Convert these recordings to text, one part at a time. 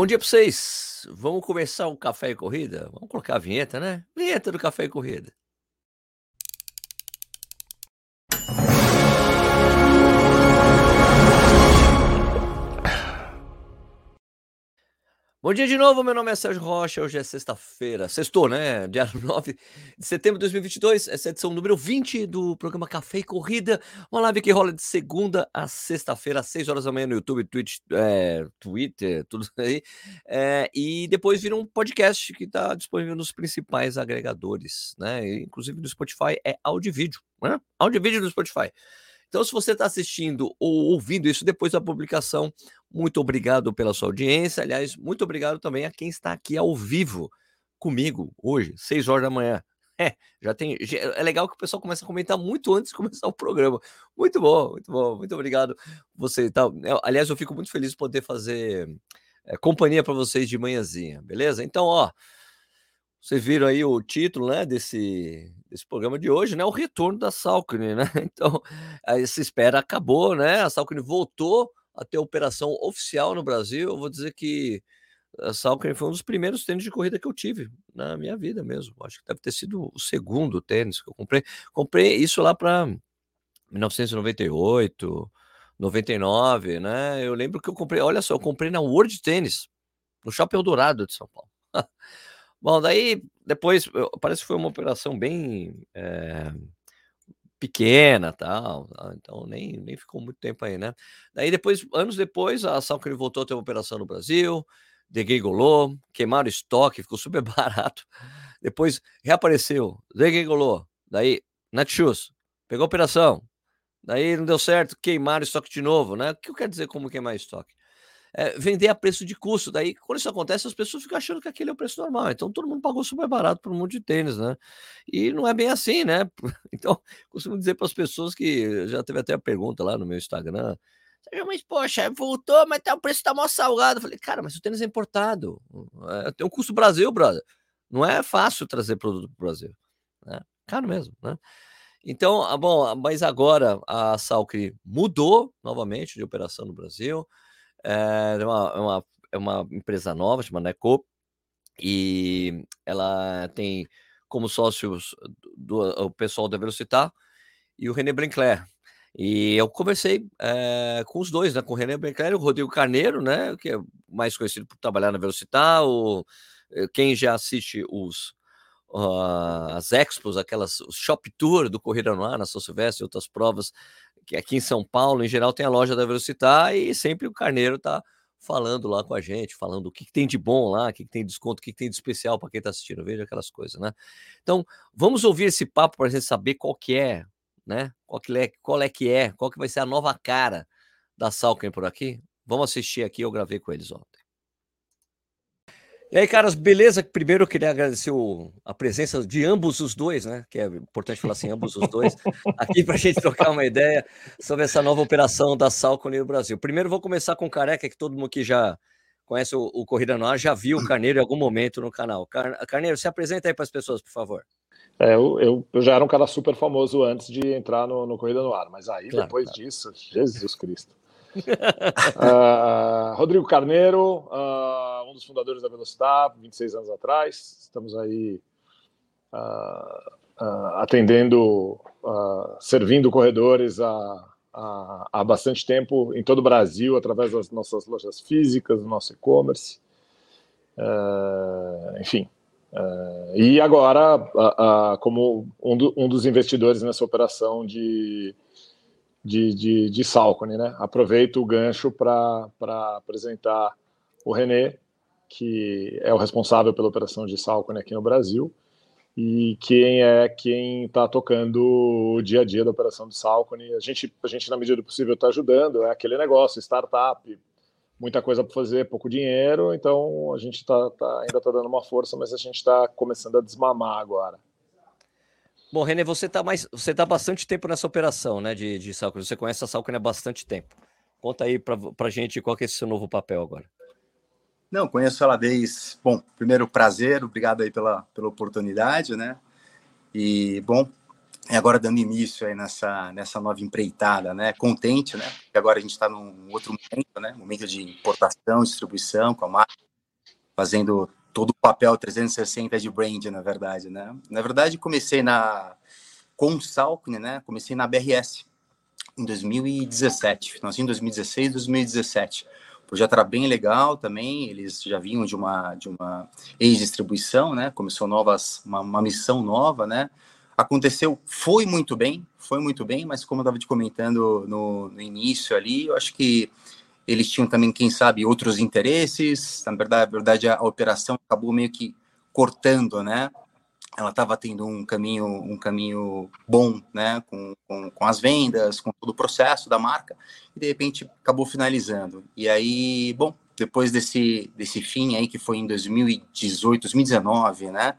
Bom dia para vocês. Vamos começar o Café e Corrida? Vamos colocar a vinheta, né? Vinheta do Café e Corrida. Bom dia de novo, meu nome é Sérgio Rocha, hoje é sexta-feira, sextou, né? Dia 9 de setembro de 2022, essa é a edição número 20 do programa Café e Corrida, uma live que rola de segunda a sexta-feira, às 6 horas da manhã no YouTube, Twitch, é, Twitter, tudo aí, é, e depois vira um podcast que está disponível nos principais agregadores, né? Inclusive no Spotify é áudio e vídeo, né? Áudio e vídeo no Spotify. Então, se você está assistindo ou ouvindo isso depois da publicação, muito obrigado pela sua audiência. Aliás, muito obrigado também a quem está aqui ao vivo comigo hoje, 6 horas da manhã. É, já tem. É legal que o pessoal começa a comentar muito antes de começar o programa. Muito bom, muito bom. Muito obrigado. Você tá. Aliás, eu fico muito feliz de poder fazer é, companhia para vocês de manhãzinha, beleza? Então, ó, vocês viram aí o título, né, desse, desse programa de hoje, né? O retorno da Salcone, né? Então, essa espera acabou, né? A Salcone voltou a ter operação oficial no Brasil. Eu vou dizer que a Salcone foi um dos primeiros tênis de corrida que eu tive na minha vida mesmo. Acho que deve ter sido o segundo tênis que eu comprei. Comprei isso lá para 1998, 99, né? Eu lembro que eu comprei, olha só, eu comprei na World Tennis, no Shopping Eldorado de São Paulo. Bom, daí depois parece que foi uma operação bem é, pequena, tal, tá? então nem, nem ficou muito tempo aí, né? Daí depois, anos depois, a Salcone voltou a ter uma operação no Brasil, degringolou, queimaram estoque, ficou super barato. Depois reapareceu, degringolou, daí Netshoes, pegou a operação, daí não deu certo, queimaram estoque de novo, né? O que eu quero dizer como queimar estoque? É, vender a preço de custo. Daí, quando isso acontece, as pessoas ficam achando que aquele é o preço normal. Então, todo mundo pagou super barato por um monte de tênis, né? E não é bem assim, né? Então, costumo dizer para as pessoas que já teve até a pergunta lá no meu Instagram. Mas, poxa, voltou, mas tá, o preço tá mó salgado. Eu falei, cara, mas o tênis é importado. É, tem um custo Brasil, brother. Não é fácil trazer produto para o Brasil. Né? Caro mesmo, né? Então, ah, bom, mas agora a Salcri mudou novamente de operação no Brasil. É uma, uma, é uma empresa nova, chama Neco, e ela tem como sócios do, o pessoal da Velocitar e o René Brinclair. E eu conversei é, com os dois, né? Com o René Brinclair e o Rodrigo Carneiro, né? Que é mais conhecido por trabalhar na Velocitar. O, eh, quem já assiste os, uh, as expos, aquelas shop tour do Corrida no na São Silvestre e outras provas aqui em São Paulo, em geral, tem a loja da Velocitar e sempre o Carneiro tá falando lá com a gente, falando o que, que tem de bom lá, o que, que tem de desconto, o que, que tem de especial para quem está assistindo, veja aquelas coisas, né? Então, vamos ouvir esse papo para a gente saber qual que é, né? Qual, que é, qual é que é, qual que vai ser a nova cara da Salken por aqui. Vamos assistir aqui, eu gravei com eles ontem. E aí, caras, beleza? Primeiro eu queria agradecer o, a presença de ambos os dois, né? Que é importante falar assim, ambos os dois, aqui para a gente trocar uma ideia sobre essa nova operação da Salcone no Brasil. Primeiro vou começar com o Careca, que todo mundo que já conhece o, o Corrida no Ar já viu o Carneiro em algum momento no canal. Car Carneiro, se apresenta aí para as pessoas, por favor. É, eu, eu, eu, já era um cara super famoso antes de entrar no, no Corrida no Ar, mas aí claro, depois claro. disso, Jesus Cristo uh, Rodrigo Carneiro, uh, um dos fundadores da Velocitar, 26 anos atrás. Estamos aí uh, atendendo, servindo corredores há, há, há, bastante tempo em todo o Brasil, através das nossas lojas físicas, do nosso e-commerce. enfim. e agora, como um, do, um dos investidores nessa operação de de, de, de Salcone, né? Aproveito o gancho para apresentar o René, que é o responsável pela operação de Salcone aqui no Brasil, e quem é quem está tocando o dia a dia da operação de Salcone. A gente, a gente na medida do possível, está ajudando, é aquele negócio, startup, muita coisa para fazer, pouco dinheiro, então a gente tá, tá ainda está dando uma força, mas a gente está começando a desmamar agora. Bom, René, você está mais, você tá bastante tempo nessa operação, né, de, de Salcone. Você conhece a Salcone há bastante tempo. Conta aí para gente qual que é esse seu novo papel agora. Não, conheço ela desde. Bom, primeiro prazer, obrigado aí pela, pela oportunidade, né? E bom, agora dando início aí nessa, nessa nova empreitada, né? Contente, né? Porque agora a gente está num outro momento, né? Momento de importação, distribuição com a marca fazendo todo o papel 360 de brand, na verdade, né? Na verdade, comecei na com o Salcone, né? Comecei na BRS em 2017, finalzinho 2016, 2017. O projeto era bem legal também, eles já vinham de uma de uma ex-distribuição, né? Começou novas uma, uma missão nova, né? Aconteceu, foi muito bem, foi muito bem, mas como eu estava te comentando no, no início ali, eu acho que eles tinham também, quem sabe, outros interesses. Na verdade, na verdade a, operação acabou meio que cortando, né? Ela estava tendo um caminho, um caminho bom, né? Com, com, com, as vendas, com todo o processo da marca, e de repente acabou finalizando. E aí, bom, depois desse, desse fim aí, que foi em 2018, 2019, né?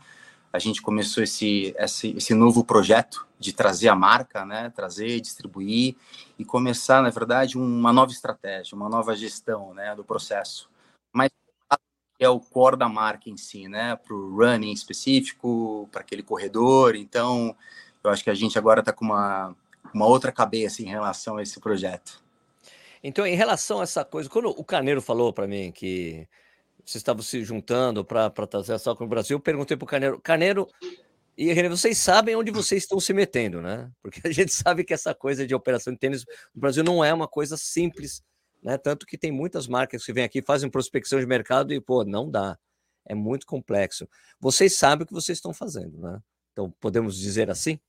A gente começou esse, esse, esse, novo projeto de trazer a marca, né, trazer, distribuir e começar, na verdade, uma nova estratégia, uma nova gestão né, do processo. Mas é o core da marca em si, né, para o running específico, para aquele corredor. Então, eu acho que a gente agora está com uma, uma outra cabeça em relação a esse projeto. Então, em relação a essa coisa, quando o Carneiro falou para mim que vocês estavam se juntando para trazer a Salco no Brasil, eu perguntei para o Carneiro, Carneiro e René, vocês sabem onde vocês estão se metendo, né? Porque a gente sabe que essa coisa de operação de tênis no Brasil não é uma coisa simples, né? Tanto que tem muitas marcas que vêm aqui, fazem prospecção de mercado e, pô, não dá. É muito complexo. Vocês sabem o que vocês estão fazendo, né? Então, podemos dizer assim?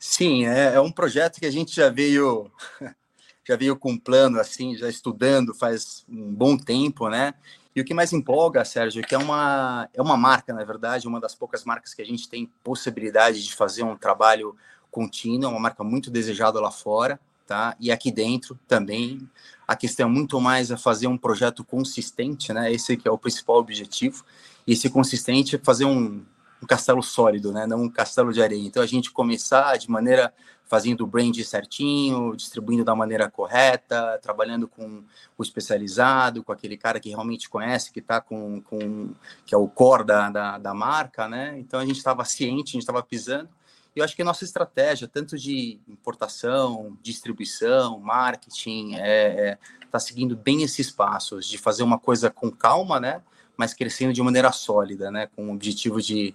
Sim, é, é um projeto que a gente já veio já veio com um plano assim, já estudando faz um bom tempo, né? E o que mais empolga, Sérgio, é que é uma, é uma marca, na verdade, uma das poucas marcas que a gente tem possibilidade de fazer um trabalho contínuo, é uma marca muito desejada lá fora, tá? E aqui dentro também. A questão é muito mais a fazer um projeto consistente, né? Esse que é o principal objetivo. E esse consistente é fazer um, um castelo sólido, né? Não um castelo de areia. Então a gente começar de maneira fazendo o brand certinho, distribuindo da maneira correta, trabalhando com o especializado, com aquele cara que realmente conhece, que está com, com que é o core da, da, da marca, né? Então a gente estava ciente, a gente estava pisando. E eu acho que a nossa estratégia, tanto de importação, distribuição, marketing, é, é, tá seguindo bem esses passos de fazer uma coisa com calma, né? Mas crescendo de maneira sólida, né? Com o objetivo de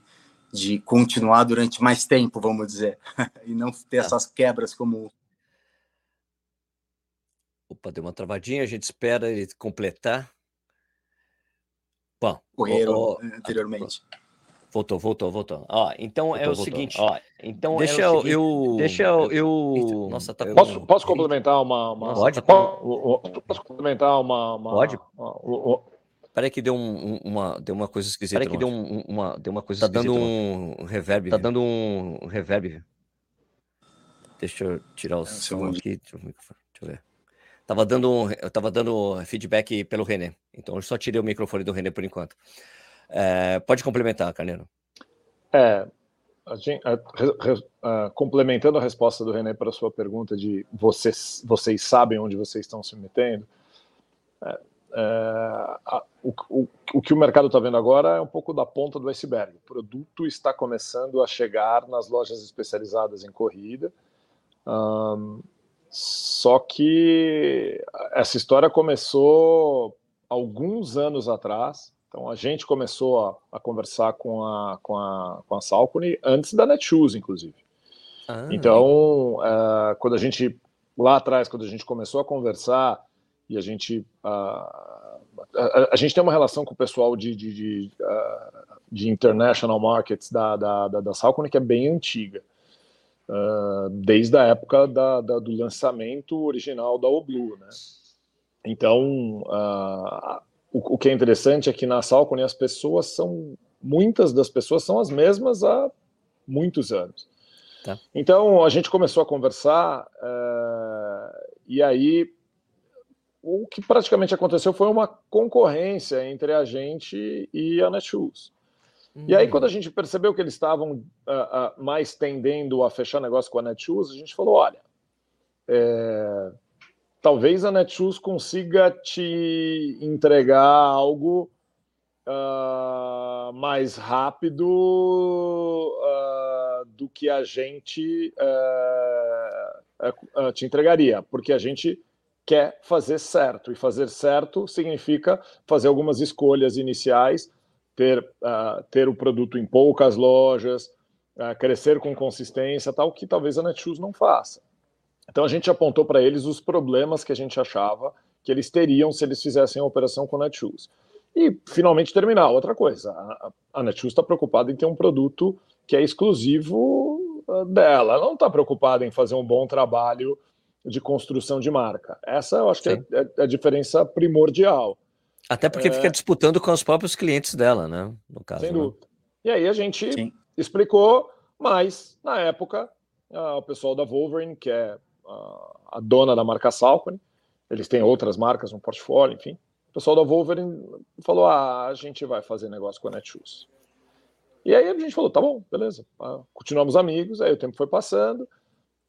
de continuar durante mais tempo, vamos dizer, e não ter é. essas quebras como. Opa, deu uma travadinha, a gente espera ele completar. Bom, correram anteriormente. Voltou, voltou, voltou. Ó, então voltou, é o voltou. seguinte, ó, então deixa é o seguinte, eu, deixa eu, eu, nossa, tá posso, posso complementar uma, uma pode, pode, posso complementar uma, uma pode. Uma, Peraí que deu um, uma, deu uma coisa esquisita. Peraí que deu um, uma, deu uma coisa tá esquisita. Tá dando um reverb. Tá dando um reverb. Deixa eu tirar o é, som aqui. Deixa eu, deixa eu ver. Tava dando, eu tava dando feedback pelo René. Então eu só tirei o microfone do René por enquanto. É, pode complementar, Carneiro. É, a gente, a, a, a, complementando a resposta do René para a sua pergunta de vocês, vocês sabem onde vocês estão se metendo, é, é, o, o, o, que o mercado está vendo agora é um pouco da ponta do iceberg. O produto está começando a chegar nas lojas especializadas em corrida. Um, só que essa história começou alguns anos atrás. Então a gente começou a, a conversar com a, com a, com a Salcone antes da Netshoes, inclusive. Ah, então, é, quando a gente, lá atrás, quando a gente começou a conversar, e a gente a, a, a, gente tem uma relação com o pessoal de, de, de, de international markets da, da, da, da Salcone que é bem antiga, uh, desde a época da, da, do lançamento original da Oblu, né? Então, uh, o, o, que é interessante é que na Salcone as pessoas são, muitas das pessoas são as mesmas há muitos anos. Tá. Então, a gente começou a conversar uh, e aí o que praticamente aconteceu foi uma concorrência entre a gente e a Netshoes. Hum. E aí, quando a gente percebeu que eles estavam uh, uh, mais tendendo a fechar negócio com a Netshoes, a gente falou: olha, é, talvez a Netshoes consiga te entregar algo uh, mais rápido do que a gente te entregaria, porque a gente quer fazer certo. E fazer certo significa fazer algumas escolhas iniciais, ter, uh, ter o produto em poucas lojas, uh, crescer com consistência, tal, que talvez a Netshoes não faça. Então a gente apontou para eles os problemas que a gente achava que eles teriam se eles fizessem a operação com a Netshoes. E finalmente terminar. Outra coisa, a, a Netshoes está preocupada em ter um produto que é exclusivo ah, dela. Ela não está preocupada em fazer um bom trabalho de construção de marca. Essa eu acho Sim. que é, é, a diferença primordial. Até porque é... fica disputando com os próprios clientes dela, né? No caso. Sem né? dúvida. E aí a gente Sim. explicou, mas na época o pessoal da Wolverine, que é a dona da marca Salcone, eles têm outras marcas no portfólio, enfim. O pessoal da Wolverine falou: ah, a gente vai fazer negócio com a Netshoes. E aí a gente falou: tá bom, beleza. Ah, continuamos amigos, aí o tempo foi passando.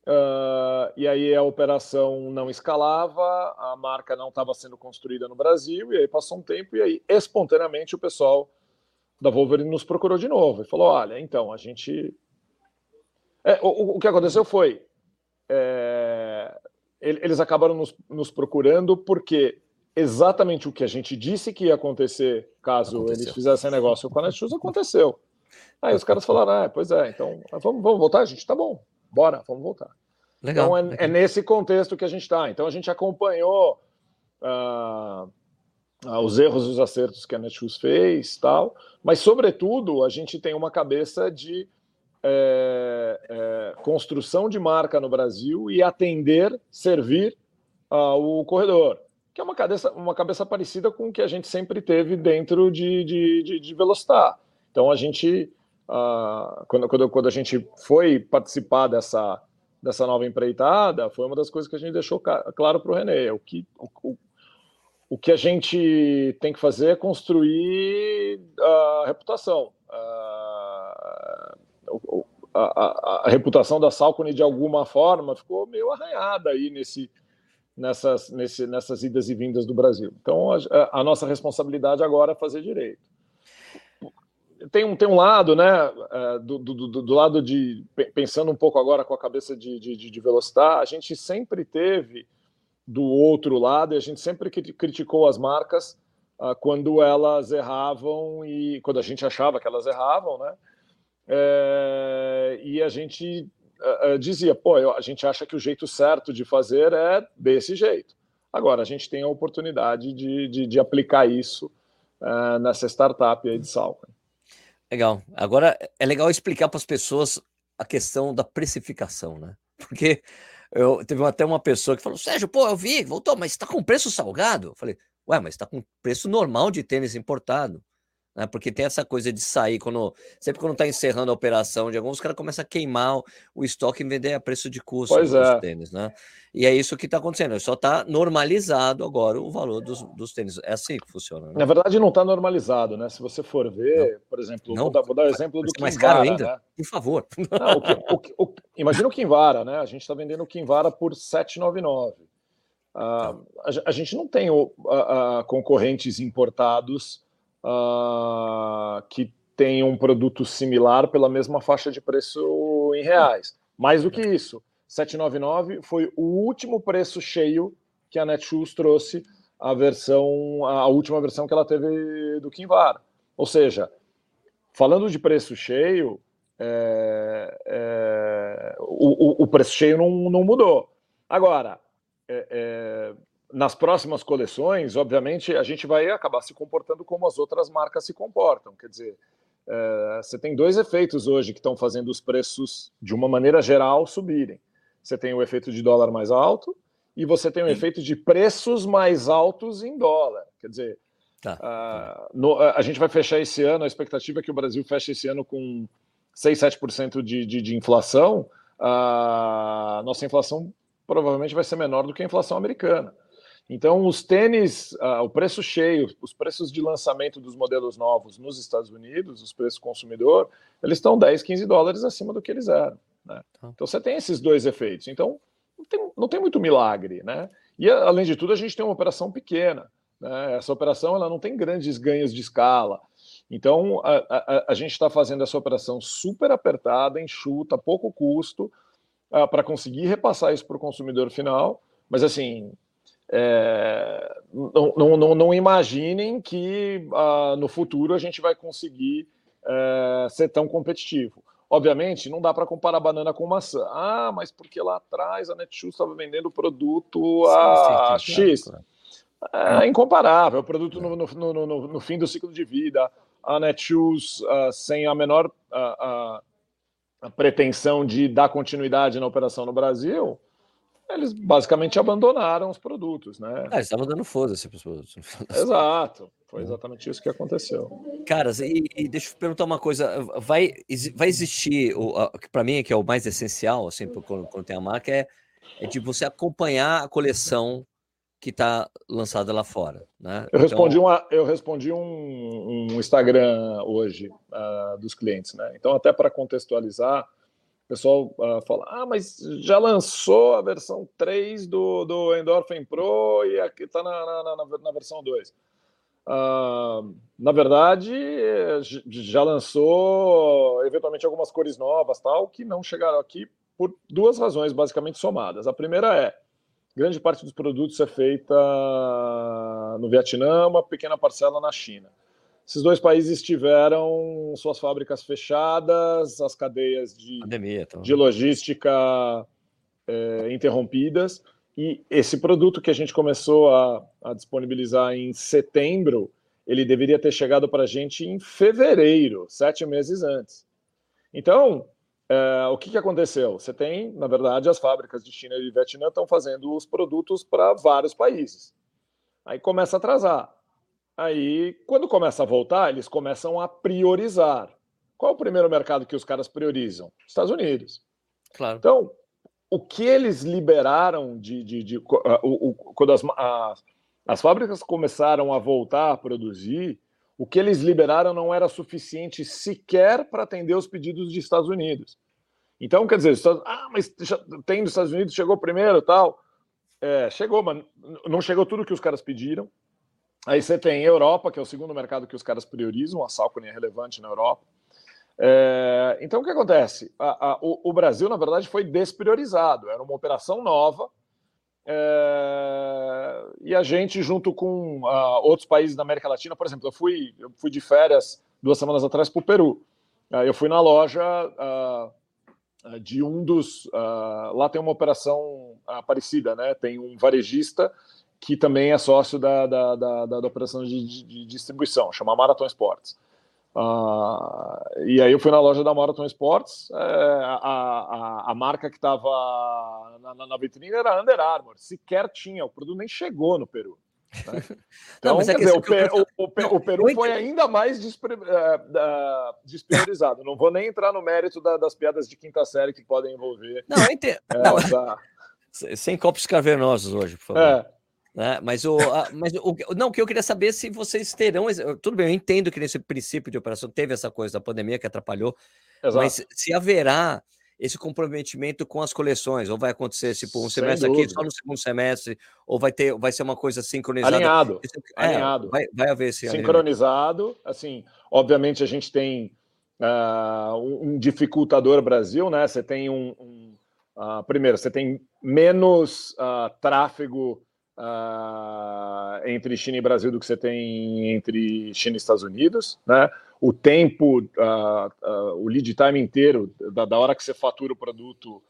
Uh, e aí a operação não escalava, a marca não estava sendo construída no Brasil, e aí passou um tempo, e aí espontaneamente o pessoal da Wolverine nos procurou de novo e falou: olha, então, a gente. É, o, o, que aconteceu foi. É, eles acabaram nos, nos, procurando porque exatamente o que a gente disse que ia acontecer caso aconteceu. eles fizessem negócio com a Netshoes aconteceu. Aí os caras falaram: ah, pois é, então vamos, vamos voltar, a gente tá bom, bora, vamos voltar. Legal, então é, legal. é, nesse contexto que a gente está. Então a gente acompanhou uh, os erros e os acertos que a Netshoes fez, tal. Mas sobretudo a gente tem uma cabeça de é, é, construção de marca no Brasil e atender, servir uh, o corredor, que é uma cabeça, uma cabeça parecida com o que a gente sempre teve dentro de, de, de, de Velocitar. Então a gente Uh, quando, quando, quando, a gente foi participar dessa, dessa nova empreitada, foi uma das coisas que a gente deixou claro para o René. O que, o, o que a gente tem que fazer é construir a reputação. Uh, a, a, a, reputação da Salcone, de alguma forma, ficou meio arranhada aí nesse, nessas, nesse, nessas idas e vindas do Brasil. Então, a, a nossa responsabilidade agora é fazer direito tem um, tem um lado, né, é, do, do, do, lado de, pensando um pouco agora com a cabeça de, de, de a gente sempre teve do outro lado e a gente sempre criticou as marcas uh, quando elas erravam e quando a gente achava que elas erravam, né, é, e a gente uh, dizia, pô, a gente acha que o jeito certo de fazer é desse jeito. Agora, a gente tem a oportunidade de, de, de aplicar isso uh, nessa startup aí de Salcone. Legal. Agora é legal explicar para as pessoas a questão da precificação, né? Porque eu teve até uma pessoa que falou: Sérgio, pô, eu vi, voltou, mas está com preço salgado? Eu falei: Ué, mas está com preço normal de tênis importado né? Porque tem essa coisa de sair quando sempre quando está encerrando a operação de alguns os caras começam a queimar o estoque e vender a preço de custo pois dos é. tênis, né? E é isso que está acontecendo. Só está normalizado agora o valor dos, dos tênis. É assim que funciona. Né? Na verdade, não está normalizado, né? Se você for ver, não. por exemplo, não. Vou, dar, vou dar o exemplo do Kinvara, mais caro ainda, né? por favor. Não, o, o, o, imagina o Kinvara, né? A gente está vendendo o Kinvara por 799. Uh, a, a, gente não tem uh, uh, concorrentes importados uh, que tem um produto similar pela mesma faixa de preço em reais. Mais do que isso, 799 foi o último preço cheio que a Netshoes trouxe a versão, a última versão que ela teve do Kinvara. Ou seja, falando de preço cheio, é, é, o, o, preço cheio não, não mudou. Agora, é, é nas próximas coleções, obviamente, a gente vai acabar se comportando como as outras marcas se comportam. Quer dizer, é, você tem dois efeitos hoje que estão fazendo os preços, de uma maneira geral, subirem. Você tem o efeito de dólar mais alto e você tem o Sim. efeito de preços mais altos em dólar. Quer dizer, tá. a, no, a gente vai fechar esse ano, a expectativa é que o Brasil feche esse ano com 6, 7% de, de, de inflação. A nossa inflação provavelmente vai ser menor do que a inflação americana. Então, os tênis, uh, o preço cheio, os preços de lançamento dos modelos novos nos Estados Unidos, os preços consumidor, eles estão 10, 15 dólares acima do que eles eram. Né? Tá. Então, você tem esses dois efeitos. Então, não tem, não tem muito milagre. Né? E, além de tudo, a gente tem uma operação pequena. Né? Essa operação ela não tem grandes ganhos de escala. Então, a, a, a gente está fazendo essa operação super apertada, enxuta, pouco custo, uh, para conseguir repassar isso para o consumidor final. Mas, assim, é, não, não, não, não, imaginem que uh, no futuro a gente vai conseguir uh, ser tão competitivo. Obviamente, não dá para comparar banana com maçã. Ah, mas porque lá atrás a Netshoes estava vendendo produto a sim, sim, X. Claro, claro. É incomparável. O produto no, no, no, no, fim do ciclo de vida. A Netshoes, uh, sem a menor uh, uh, pretensão de dar continuidade na operação no Brasil, eles basicamente abandonaram os produtos, né? Ah, eles estavam dando foda-se para os produtos. Exato, foi exatamente isso que aconteceu. Caras, e, e deixa eu perguntar uma coisa: vai, vai existir, para mim, que é o mais essencial, assim, quando, quando tem a marca, é, é de você acompanhar a coleção que está lançada lá fora, né? Eu respondi, então... uma, eu respondi um, um Instagram hoje uh, dos clientes, né? Então, até para contextualizar pessoal uh, fala, ah, mas já lançou a versão 3 do, do Endorphin Pro e aqui está na, na, na, na, versão 2. Uh, ah, na verdade, já lançou eventualmente algumas cores novas, tal, que não chegaram aqui por duas razões basicamente somadas. A primeira é, grande parte dos produtos é feita no Vietnã, uma pequena parcela na China. Esses dois países tiveram suas fábricas fechadas, as cadeias de, Pandemia, então. de logística é, interrompidas. E esse produto que a gente começou a, a disponibilizar em setembro, ele deveria ter chegado para a gente em fevereiro, sete meses antes. Então, é, o que, que aconteceu? Você tem, na verdade, as fábricas de China e Vietnã estão fazendo os produtos para vários países. Aí começa a atrasar. Aí, quando começa a voltar, eles começam a priorizar. Qual é o primeiro mercado que os caras priorizam? Estados Unidos. Claro. Então, o que eles liberaram de. de, de, uh, o, o, quando as, as, as fábricas começaram a voltar a produzir, o que eles liberaram não era suficiente sequer para atender os pedidos de Estados Unidos. Então, quer dizer, Estados, ah, mas tem dos Estados Unidos, chegou primeiro tal. É, chegou, mas não chegou tudo que os caras pediram. Aí você tem Europa, que é o segundo mercado que os caras priorizam, a Salcone é relevante na Europa. É, então, o que acontece? A, a, o, o, Brasil, na verdade, foi despriorizado, era uma operação nova, é, e a gente, junto com uh, outros países da América Latina, por exemplo, eu fui, eu fui de férias duas semanas atrás para o Peru. Eu fui na loja uh, de um dos. lá tem uma operação parecida, né? Tem um varejista que também é sócio da, da, da, da operação de, de, distribuição, chama Marathon Sports. Uh, e aí eu fui na loja da Marathon Sports, é, a, a, a, marca que estava na, na, vitrine era Under Armour, sequer tinha, o produto nem chegou no Peru. Né? Então, não, é quer dizer, o, per, o, o, o, Peru foi ainda mais despre, uh, despriorizado. Não vou nem entrar no mérito da, das piadas de quinta série que podem envolver. Não, eu entendo. Essa... Sem copos cavernosos hoje, por favor. É. Né? Mas, o, a, mas o, não, o que eu queria saber é se vocês terão. Tudo bem, eu entendo que nesse princípio de operação teve essa coisa da pandemia que atrapalhou, Exato. mas se haverá esse comprometimento com as coleções, ou vai acontecer tipo um Sem semestre dúvida. aqui só no segundo semestre, ou vai ter, vai ser uma coisa sincronizada. Alinhado. É, alinhado. Vai, vai haver esse sincronizado. Alinhamento. Assim, obviamente a gente tem uh, um, dificultador Brasil, né? Você tem um, um uh, primeiro, você tem menos uh, tráfego uh, entre China e Brasil do que você tem entre China e Estados Unidos, né? O tempo, uh, o lead time inteiro, da, da, hora que você fatura o produto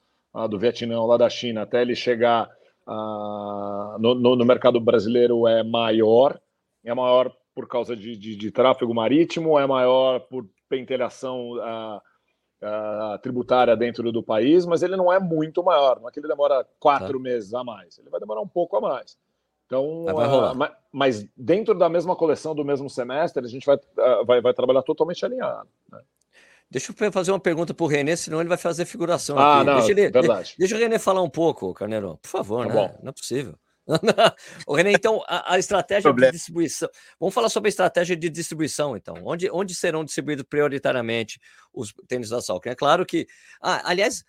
do Vietnã lá da China até ele chegar no, no, no, mercado brasileiro é maior, é maior por causa de, de, de tráfego marítimo, é maior por pentelhação uh, tributária dentro do país, mas ele não é muito maior. Não é que ele demora quatro tá. meses a mais, ele vai demorar um pouco a mais. Então, uh, mas dentro da mesma coleção do mesmo semestre, a gente vai, uh, vai, vai trabalhar totalmente alinhado. Né? Deixa eu fazer uma pergunta para o Renê, senão ele vai fazer figuração. Ah, aqui. não, deixa ele, verdade. Deixa o Renê falar um pouco, Carneiro, por favor, tá né? Bom. Não é possível. o René, então, a, a estratégia Problema. de distribuição. Vamos falar sobre a estratégia de distribuição, então. Onde, onde serão distribuídos prioritariamente os tênis da Salk? É claro que. Ah, aliás,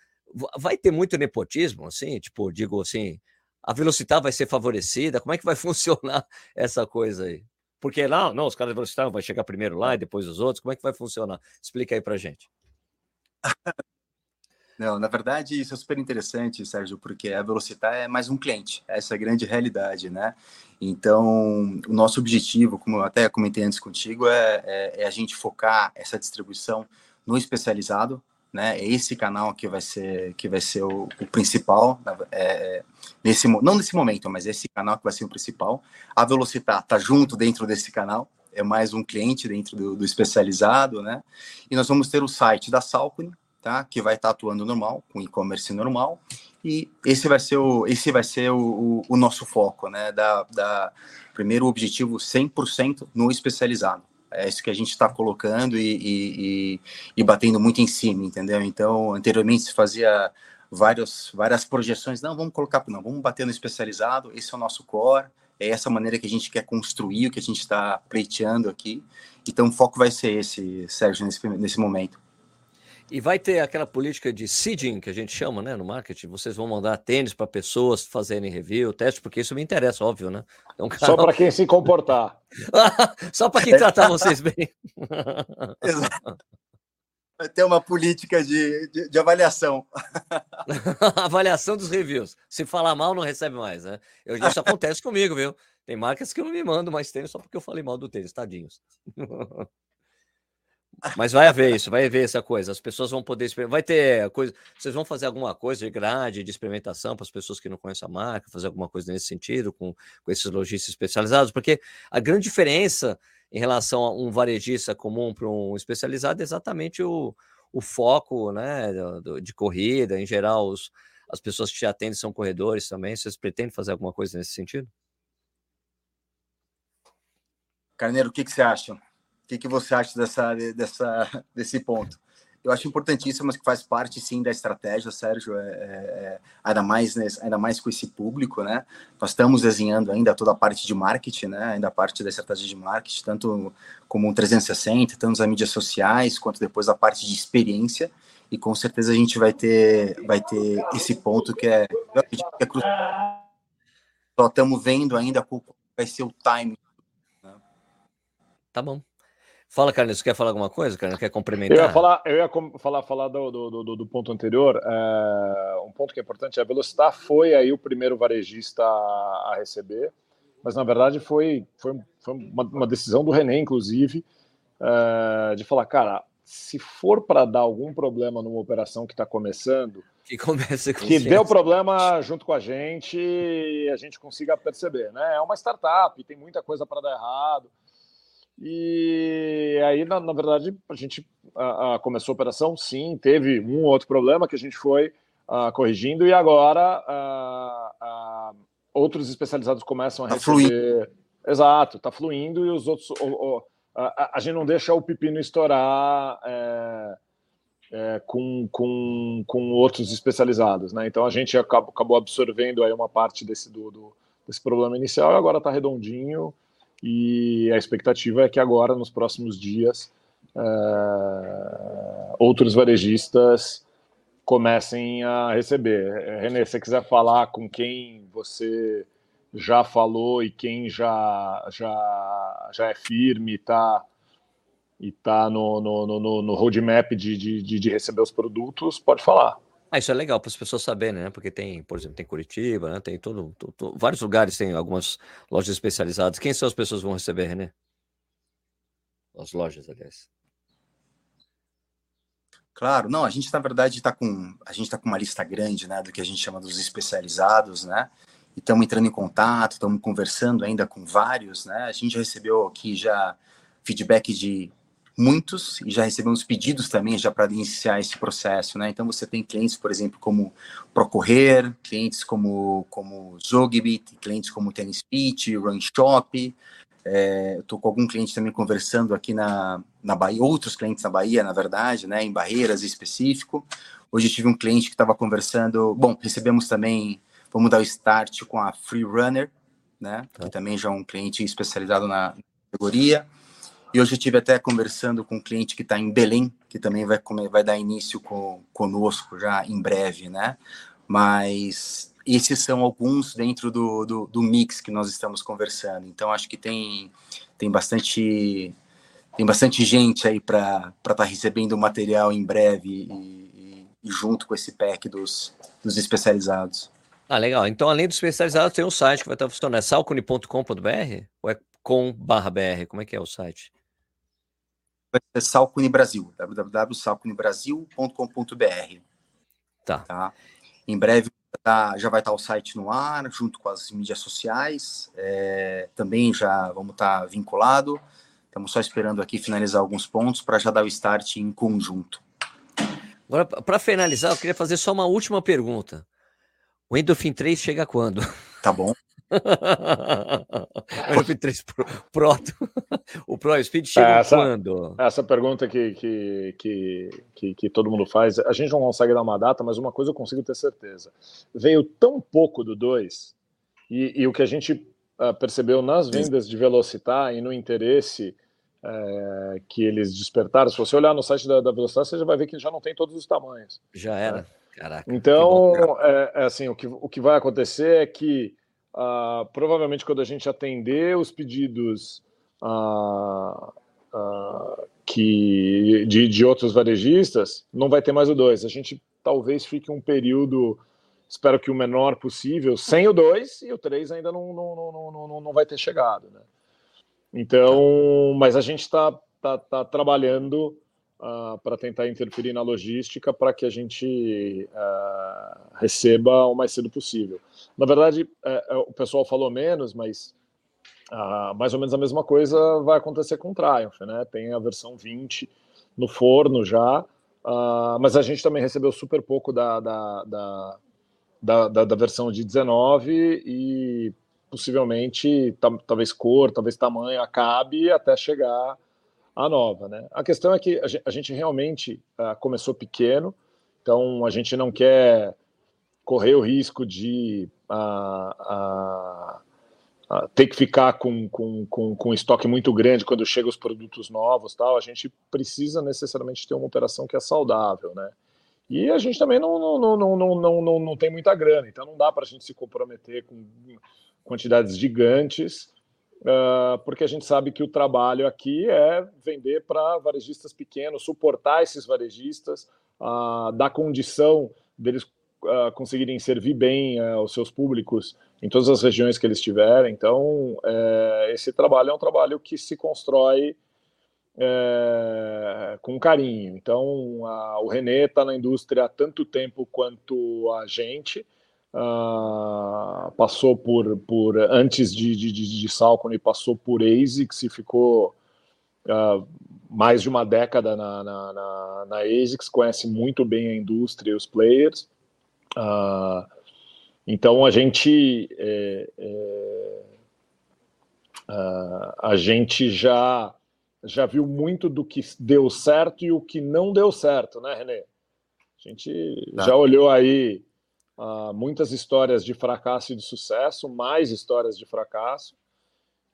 vai ter muito nepotismo, assim, tipo, digo assim, a velocidade vai ser favorecida? Como é que vai funcionar essa coisa aí? Porque lá, não, os caras da velocidade vai chegar primeiro lá e depois os outros. Como é que vai funcionar? Explica aí pra gente. Não, na verdade, isso é super interessante, Sérgio, porque a Velocitar é mais um cliente, essa é a grande realidade, né? Então, o nosso objetivo, como eu até comentei antes contigo, é, é, é a gente focar essa distribuição no especializado, né? É esse canal que vai ser que vai ser o, o principal, é, nesse não nesse momento, mas esse canal que vai ser o principal. A Velocitar está junto dentro desse canal, é mais um cliente dentro do, do especializado, né? E nós vamos ter o site da Salcone, tá? Que vai estar tá atuando normal, com e-commerce normal. E esse vai ser o, esse vai ser o, o, o nosso foco, né? Da, da primeiro objetivo 100% no especializado. É isso que a gente está colocando e, e, e, batendo muito em cima, entendeu? Então, anteriormente se fazia várias, várias projeções. Não, vamos colocar, não, vamos bater no especializado, esse é o nosso core, é essa maneira que a gente quer construir o que a gente está pleiteando aqui. Então, o foco vai ser esse, Sérgio, nesse, nesse momento. E vai ter aquela política de seeding, que a gente chama, né, no marketing. Vocês vão mandar tênis para pessoas fazerem review, teste, porque isso me interessa, óbvio, né? Então. Só para quem se comportar. Só para quem tratar vocês bem. Exato. Vai ter uma política de, de, de avaliação. avaliação dos reviews. Se falar mal, não recebe mais, né? Eu, isso acontece comigo, viu? Tem marcas que eu não me mando mais tênis só porque eu falei mal do tênis, tadinhos. Mas vai haver isso, vai haver essa coisa. As pessoas vão poder. Vai ter coisa. Vocês vão fazer alguma coisa de grade, de experimentação para as pessoas que não conhecem a marca, fazer alguma coisa nesse sentido com, com esses lojistas especializados, porque a grande diferença em relação a um varejista comum para um especializado é exatamente o, o foco né, de corrida. Em geral, os, as pessoas que te atendem são corredores também. Vocês pretendem fazer alguma coisa nesse sentido? Carneiro, o que, que você acha? Que, que você acha dessa, dessa, desse ponto? Eu acho importantíssimo, mas que faz parte sim da estratégia, Sérgio, é, é, é ainda, mais, né, ainda mais com esse público, né? Nós estamos desenhando ainda toda a parte de marketing, né? Ainda a parte da estratégia de marketing, tanto como um 360, tanto as mídias sociais, quanto depois a parte de experiência. E com certeza a gente vai ter, vai ter esse ponto que é, que é. Só estamos vendo ainda qual vai ser o time. Né? Tá bom. Fala, Carlos, você quer falar alguma coisa, Carlos? Quer complementar? Eu ia falar, eu ia falar, falar do, do, do, do ponto anterior. É, um ponto que é importante é a Velocitar foi aí o primeiro varejista a receber, mas na verdade foi, foi, foi uma, uma decisão do René, inclusive, é, de falar, cara, se for para dar algum problema numa operação que está começando, que comece com que deu problema junto com a gente a gente consiga perceber, né? É uma startup, tem muita coisa para dar errado. E aí, na, na verdade, a gente a, a começou a operação, sim, teve um outro problema que a gente foi a, corrigindo, e agora outros especializados começam a tá receber. Fluindo. Exato, está fluindo, e os outros. O, o, a, gente não deixa o pepino estourar. É, é, com, com, com outros especializados, né? Então a gente acabou, acabou absorvendo aí uma parte desse do, do desse problema inicial e agora está redondinho e a expectativa é que agora, nos próximos dias, uh, outros varejistas comecem a receber. Renê, se você quiser falar com quem você já falou e quem já, já, já é firme, está e tá no, no, no, no roadmap de, de, de receber os produtos, pode falar. Ah, isso é legal para as pessoas saberem, né? Porque tem, por exemplo, tem Curitiba, né? Tem todo, todo, vários lugares, tem algumas lojas especializadas. Quem são as pessoas que vão receber, René? As lojas, aliás. Claro, não, a gente na verdade está com a gente tá com uma lista grande, né, do que a gente chama dos especializados, né? E estamos entrando em contato, estamos conversando ainda com vários, né? A gente recebeu aqui já feedback de muitos e já recebemos pedidos também já para iniciar esse processo, né? Então você tem clientes, por exemplo, como Procorrer, clientes como como Zogbit, clientes como Tennis Pitch, Run Shop. É, Estou com algum cliente também conversando aqui na, na Bahia, outros clientes na Bahia, na verdade, né? Em Barreiras específico. Hoje tive um cliente que estava conversando. Bom, recebemos também, vamos dar o start com a Free Runner, né? Que também já é um cliente especializado na categoria. E hoje eu estive até conversando com um cliente que está em Belém, que também vai, vai dar início com, conosco já em breve, né? Mas esses são alguns dentro do, do, do mix que nós estamos conversando. Então acho que tem, tem bastante tem bastante gente aí para estar tá recebendo material em breve e, junto com esse pack dos, dos especializados. Ah, legal. Então, além dos especializados, tem um site que vai estar funcionando. É salcone.com.br ou é com/br? Como é que é o site? Vai ser Salcone Brasil, www.salconebrasil.com.br. Tá. tá. Em breve tá, já vai estar o site no ar, junto com as mídias sociais. É, também já vamos estar vinculado. Estamos só esperando aqui finalizar alguns pontos para já dar o start em conjunto. Agora, para finalizar, eu queria fazer só uma última pergunta. O Endorphin 3 chega quando? Tá bom. o Endorphin 3 Proto. o Pro Speed chega é, essa, quando? Essa pergunta que, que, que, que, que todo mundo faz, a gente não consegue dar uma data, mas uma coisa eu consigo ter certeza. Veio tão pouco do 2, e, e o que a gente uh, percebeu nas vendas de Velocitar e no interesse é, que eles despertaram. Se você olhar no site da, da Velocidade, você já vai ver que já não tem todos os tamanhos. Já era. Né? Caraca. Então, é, é, assim, o que, o que vai acontecer é que uh, provavelmente quando a gente atender os pedidos uh, uh, que de, de outros varejistas, não vai ter mais o 2. A gente talvez fique um período, espero que o menor possível, sem o 2 e o 3 ainda não, não, não, não, não vai ter chegado, né? Então, mas a gente está tá, tá trabalhando uh, para tentar interferir na logística para que a gente uh, receba o mais cedo possível. Na verdade, uh, o pessoal falou menos, mas ah, mais ou menos a mesma coisa vai acontecer com o Triumph, né? Tem a versão 20 no forno já, mas a gente também recebeu super pouco da, da, da da, da, da, versão de 19 e possivelmente talvez cor, talvez tamanho acabe até chegar a nova, né? A questão é que a gente realmente uh, começou pequeno, então a gente não quer correr o risco de uh, uh, ter que ficar com, com, com, com estoque muito grande quando chegam os produtos novos, tal. A gente precisa necessariamente ter uma operação que é saudável, né? E a gente também não, não, não, não, não, não, não tem muita grana, então não dá para a gente se comprometer com quantidades gigantes, porque a gente sabe que o trabalho aqui é vender para varejistas pequenos, suportar esses varejistas, uh, dar condição deles uh, conseguirem servir bem os seus públicos em todas as regiões que eles tiverem. Então, esse trabalho é um trabalho que se constrói é, com carinho. Então, a, o Renê está na indústria há tanto tempo quanto a gente, Uh, passou por, por antes de, de, de, de Salcone, passou por ASICS e ficou uh, mais de uma década na, na, na, na, ASICS, conhece muito bem a indústria e os players. Uh, então a gente é, é, a gente já já viu muito do que deu certo e o que não deu certo, né, Renê? A gente tá. já olhou aí uh, muitas histórias de fracasso e de sucesso, mais histórias de fracasso,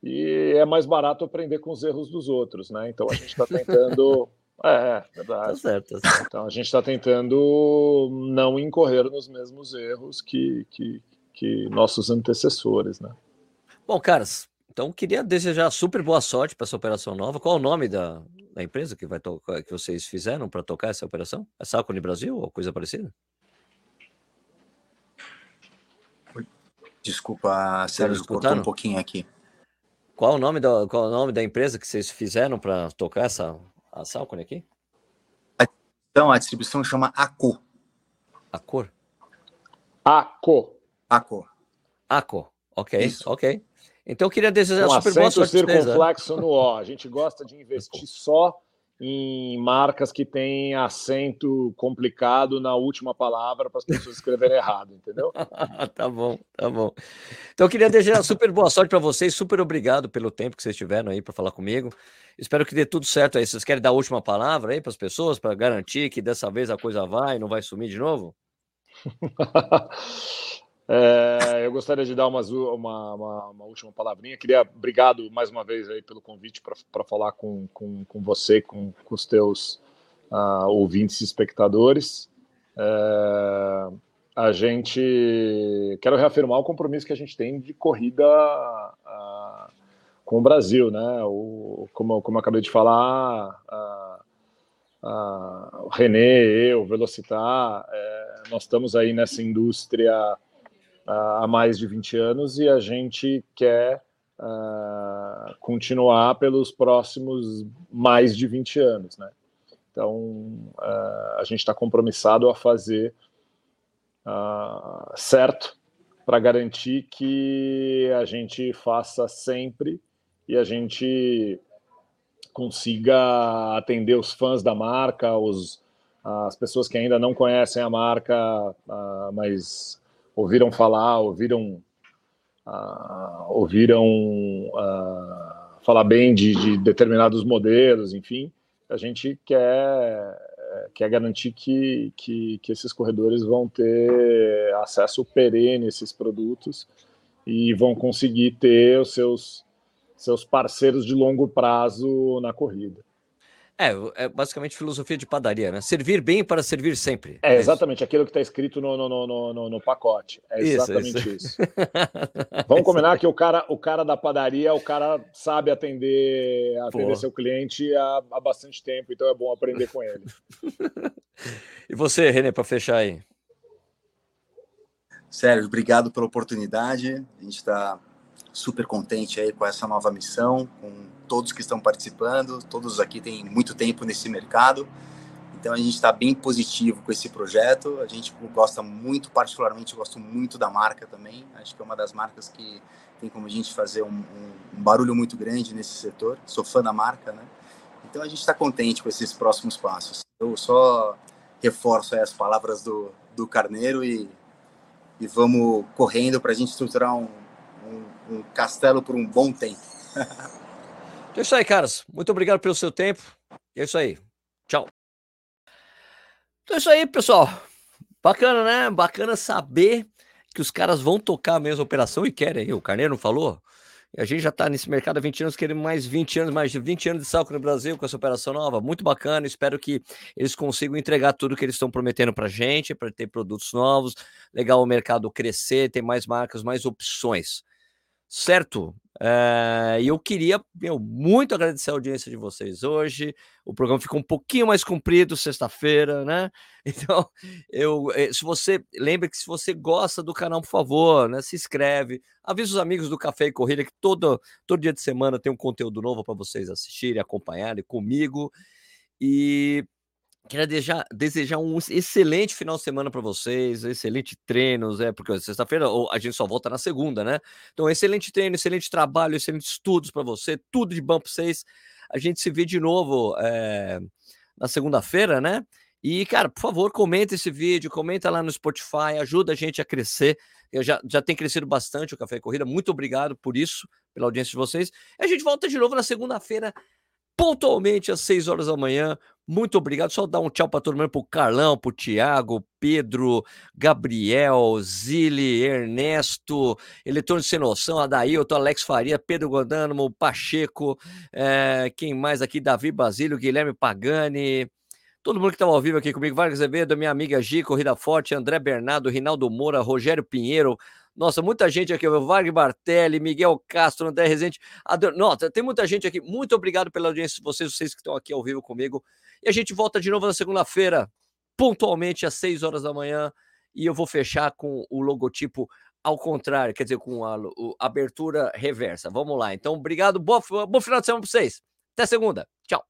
e é mais barato aprender com os erros dos outros, né? Então a gente está tentando. É, é, verdade. Tá certo, tá certo. Então a gente está tentando não incorrer nos mesmos erros que, que, que nossos antecessores, né? Bom, caras, então queria desejar super boa sorte para essa operação nova. Qual é o nome da, da empresa que, vai que vocês fizeram para tocar essa operação? É Salcone Brasil ou coisa parecida? Desculpa, Sérgio, cortou um pouquinho aqui. Qual o nome da, qual o nome da empresa que vocês fizeram para tocar essa a Salcone aqui? Então, a distribuição chama ACO. Acor? ACO. ACO. ACO, ok, Isso. ok. Então eu queria desejar um super boa sorte. circunflexo no O. A gente gosta de investir só em marcas que têm acento complicado na última palavra para as pessoas escreverem errado, entendeu? tá bom, tá bom. Então eu queria desejar super boa sorte para vocês, super obrigado pelo tempo que vocês tiveram aí para falar comigo. Espero que dê tudo certo aí. Vocês querem dar a última palavra aí para as pessoas para garantir que dessa vez a coisa vai e não vai sumir de novo? É, eu gostaria de dar umas, uma, uma, uma, última palavrinha. Queria, obrigado mais uma vez aí pelo convite para falar com, com, com você, com, com os teus uh, ouvintes e espectadores. É, a gente quero reafirmar o compromisso que a gente tem de corrida uh, com o Brasil, né? O, como, como eu acabei de falar, uh, uh, o René, eu, Velocitar, é, nós estamos aí nessa indústria há mais de 20 anos e a gente quer uh, continuar pelos próximos mais de 20 anos, né? Então, uh, a gente está compromissado a fazer uh, certo para garantir que a gente faça sempre e a gente consiga atender os fãs da marca, os, as pessoas que ainda não conhecem a marca, mas ouviram falar, ouviram uh, ouviram uh, falar bem de, de, determinados modelos, enfim, a gente quer, quer garantir que, que, que esses corredores vão ter acesso perene a esses produtos e vão conseguir ter os seus, seus parceiros de longo prazo na corrida. É, é basicamente filosofia de padaria, né? Servir bem para servir sempre. É, é exatamente aquilo que está escrito no, no, no, no, no pacote. É exatamente isso. isso. Vamos combinar que o cara, o cara da padaria, o cara sabe atender, atender seu cliente há, há bastante tempo, então é bom aprender com ele. e você, Renê, para fechar aí? Sérgio, obrigado pela oportunidade. A gente está super contente aí com essa nova missão, com todos que estão participando, todos aqui têm muito tempo nesse mercado, então a gente está bem positivo com esse projeto. A gente gosta muito, particularmente, gosto muito da marca também. Acho que é uma das marcas que tem como a gente fazer um, um, um barulho muito grande nesse setor. Sou fã da marca, né? Então a gente está contente com esses próximos passos. Eu só reforço as palavras do, do Carneiro e, e vamos correndo para a gente estruturar um, um, um castelo por um bom tempo. Então é isso aí, caras. Muito obrigado pelo seu tempo. É isso aí. Tchau. Então é isso aí, pessoal. Bacana, né? Bacana saber que os caras vão tocar a mesma operação e querem. O Carneiro não falou? A gente já está nesse mercado há 20 anos, querendo mais 20 anos, mais de 20 anos de salco no Brasil com essa operação nova. Muito bacana. Espero que eles consigam entregar tudo que eles estão prometendo para a gente, para ter produtos novos. Legal o mercado crescer, ter mais marcas, mais opções. Certo? Eh, e eu queria meu, muito agradecer a audiência de vocês hoje. O programa ficou um pouquinho mais comprido sexta-feira, né? Então, eu, eh, se você lembra que se você gosta do canal, por favor, né, se inscreve, avisa os amigos do Café e Corrida que todo, todo dia de semana tem um conteúdo novo para vocês assistirem, acompanharem comigo. E Queria desejar, desejar um excelente final de semana para vocês, excelente treinos, é, porque sexta-feira a gente só volta na segunda, né? Então, excelente treino, excelente trabalho, excelentes estudos para você, tudo de bom para vocês. A gente se vê de novo é, na segunda-feira, né? E, cara, por favor, comenta esse vídeo, comenta lá no Spotify, ajuda a gente a crescer. Eu já, já tem crescido bastante o Café Corrida. Muito obrigado por isso, pela audiência de vocês. E a gente volta de novo na segunda-feira, pontualmente às 6 horas da manhã, muito obrigado. Só dar um tchau para todo mundo, para o Carlão, para o Tiago, Pedro, Gabriel, Zili, Ernesto, Eletrônico Sem Noção, Adailton, Alex Faria, Pedro Godânimo, Pacheco, é, quem mais aqui? Davi Basílio, Guilherme Pagani, todo mundo que estava ao vivo aqui comigo, Vargas Azevedo, minha amiga Gi, Corrida Forte, André Bernardo, Rinaldo Moura, Rogério Pinheiro, nossa, muita gente aqui, o Varg Bartelli, Miguel Castro, André Rezende. Ador... Nossa, tem muita gente aqui. Muito obrigado pela audiência de vocês, vocês que estão aqui ao vivo comigo. E a gente volta de novo na segunda-feira, pontualmente às 6 horas da manhã. E eu vou fechar com o logotipo ao contrário, quer dizer, com a, a abertura reversa. Vamos lá. Então, obrigado. Boa, bom final de semana para vocês. Até segunda. Tchau.